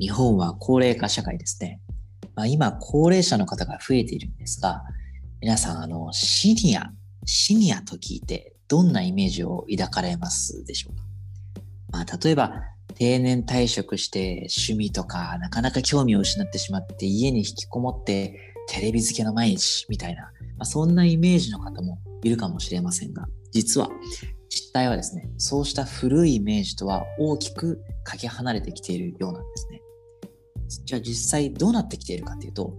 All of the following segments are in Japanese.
日本は高齢化社会ですね。まあ、今、高齢者の方が増えているんですが、皆さん、あの、シニア、シニアと聞いて、どんなイメージを抱かれますでしょうか？まあ、例えば、定年退職して趣味とかなかなか興味を失ってしまって家に引きこもってテレビ付けの毎日みたいな、まあ、そんなイメージの方もいるかもしれませんが、実は実態はですね、そうした古いイメージとは大きくかけ離れてきているようなんですね。じゃあ実際どうなってきているかというと、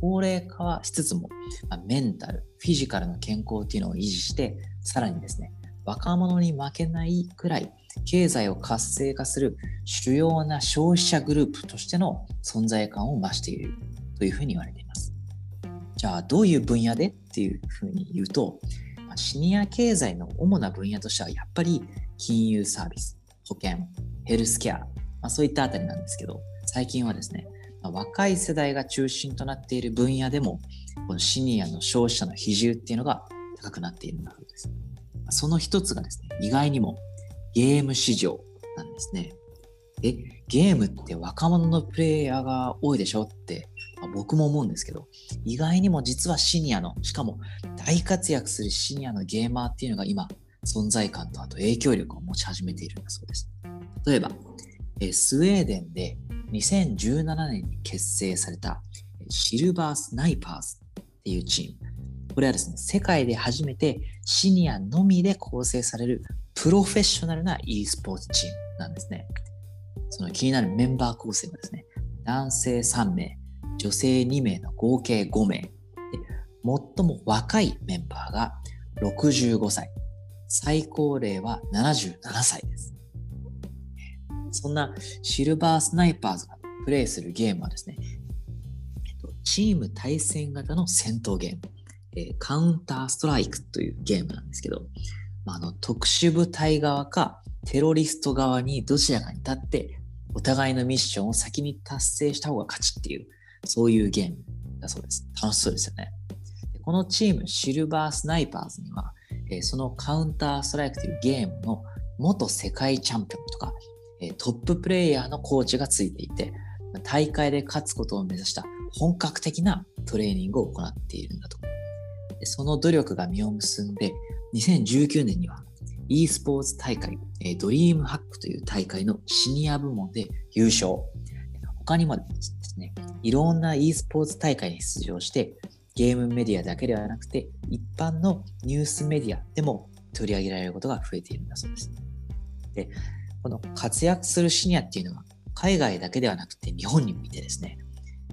高齢化はしつつも、まあ、メンタル、フィジカルの健康っていうのを維持して、さらにですね、若者に負けないくらい経済を活性化する主要な消費者グループとしての存在感を増しているというふうに言われています。じゃあどういう分野でっていうふうに言うと、シニア経済の主な分野としてはやっぱり金融サービス、保険、ヘルスケア、まあ、そういったあたりなんですけど、最近はですね、若い世代が中心となっている分野でも、このシニアの消費者の比重っていうのが高くなっているんだそうです。その一つがですね、意外にもゲーム市場なんですね。え、ゲームって若者のプレイヤーが多いでしょって、まあ、僕も思うんですけど、意外にも実はシニアの、しかも大活躍するシニアのゲーマーっていうのが今、存在感とあと影響力を持ち始めているんだそうです。例えば、えスウェーデンで2017年に結成されたシルバースナイパーズっていうチーム。これはですね、世界で初めてシニアのみで構成されるプロフェッショナルな e スポーツチームなんですね。その気になるメンバー構成はですね、男性3名、女性2名の合計5名。で最も若いメンバーが65歳、最高齢は77歳です。そんなシルバースナイパーズがプレイするゲームはですね、チーム対戦型の戦闘ゲーム、え、カウンターストライクというゲームなんですけど、まあ、あの特殊部隊側かテロリスト側にどちらかに立ってお互いのミッションを先に達成した方が勝ちっていうそういうゲームだそうです。楽しそうですよね。このチームシルバースナイパーズには、え、そのカウンターストライクというゲームの元世界チャンピオンとか、トッププレイヤーのコーチがついていて大会で勝つことを目指した本格的なトレーニングを行っているんだと。その努力が実を結んで2019年には e スポーツ大会、ドリームハックという大会のシニア部門で優勝。他にもですね、いろんな e スポーツ大会に出場して、ゲームメディアだけではなくて、一般のニュースメディアでも取り上げられることが増えているんだそうです。で、この活躍するシニアっていうのは、海外だけではなくて日本にもいてですね、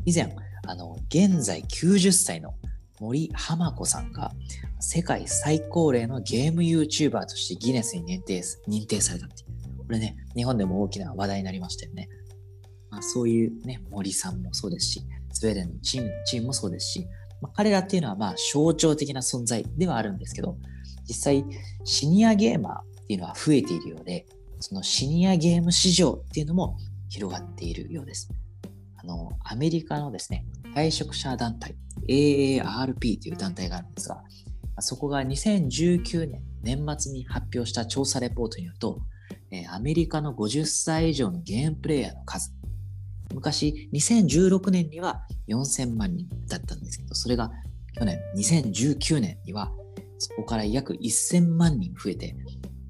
以前、あの、現在90歳の森浜子さんが世界最高齢のゲーム YouTuber としてギネスに認定認定されたっていう。これね、日本でも大きな話題になりましたよね。まあ、そういうね、森さんもそうですし、スウェーデンのチームチームもそうですし、まあ、彼らっていうのはまあ象徴的な存在ではあるんですけど、実際シニアゲーマーっていうのは増えているようで、そのシニアゲーム市場っていうのも広がっているようです。あの、アメリカのですね、退職者団体、AARP という団体があるんですが、そこが2019年年末に発表した調査レポートによると、アメリカの50歳以上のゲームプレイヤーの数、昔2016年には4000万人だったんですけど、それが去年2019年にはそこから約1000万人増えて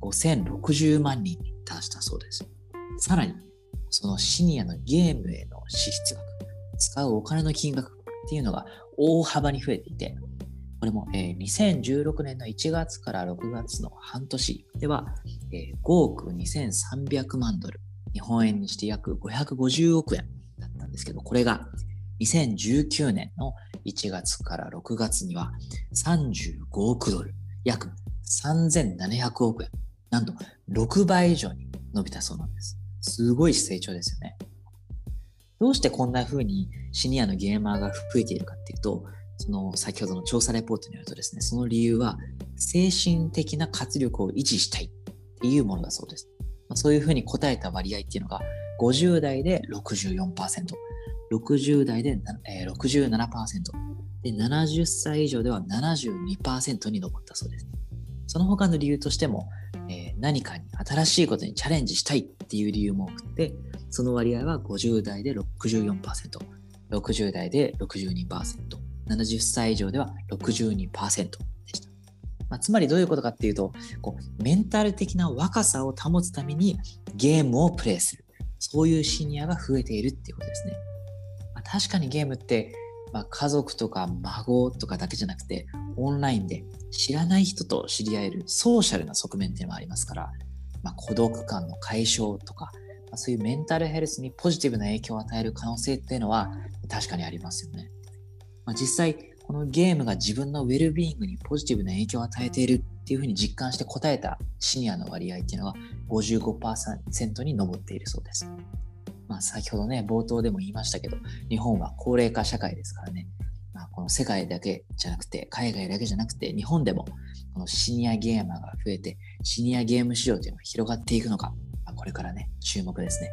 5060万人に達したそうです。さらにそのシニアのゲームへの支出額、使うお金の金額っていうのが大幅に増えていて、これも、えー、2016年の1月から6月の半年では、えー、5億2300万ドル、日本円にして約550億円だったんですけど、これが2019年の1月から6月には35億ドル、約3700億円、なんと6倍以上に伸びたそうなんです。すごい成長ですよね。どうしてこんな風にシニアのゲーマーが増えているかっていうと、その先ほどの調査レポートによるとですね、その理由は精神的な活力を維持したいっていうものだそうです。ま、そういうふうに答えた割合っていうのが50代で64%、60代で、えー、67%、で70歳以上では72%に上ったそうです。その他の理由としても、え、何かに新しいことにチャレンジしたいっていう理由も多くて、その割合は50代で64%、60代で62%、70歳以上では62%でした。まあ、つまりどういうことかっていうとこうメンタル的な若さを保つためにゲームをプレイするそういうシニアが増えているっていうことですね、まあ、確かにゲームって、まあ、家族とか孫とかだけじゃなくてオンラインで知らない人と知り合えるソーシャルな側面っていうのもありますから、まあ、孤独感の解消とかまそういうメンタルヘルスにポジティブな影響を与える可能性っていうのは確かにありますよね。まあ、実際、このゲームが自分のウェルビーイングにポジティブな影響を与えているっていうふうに実感して答えたシニアの割合っていうのが55%に上っているそうです。まあ、先ほどね、冒頭でも言いましたけど、日本は高齢化社会ですからね、まあ、この世界だけじゃなくて、海外だけじゃなくて、日本でもこのシニアゲーマーが増えて、シニアゲーム市場というのが広がっていくのかま、これからね、注目ですね。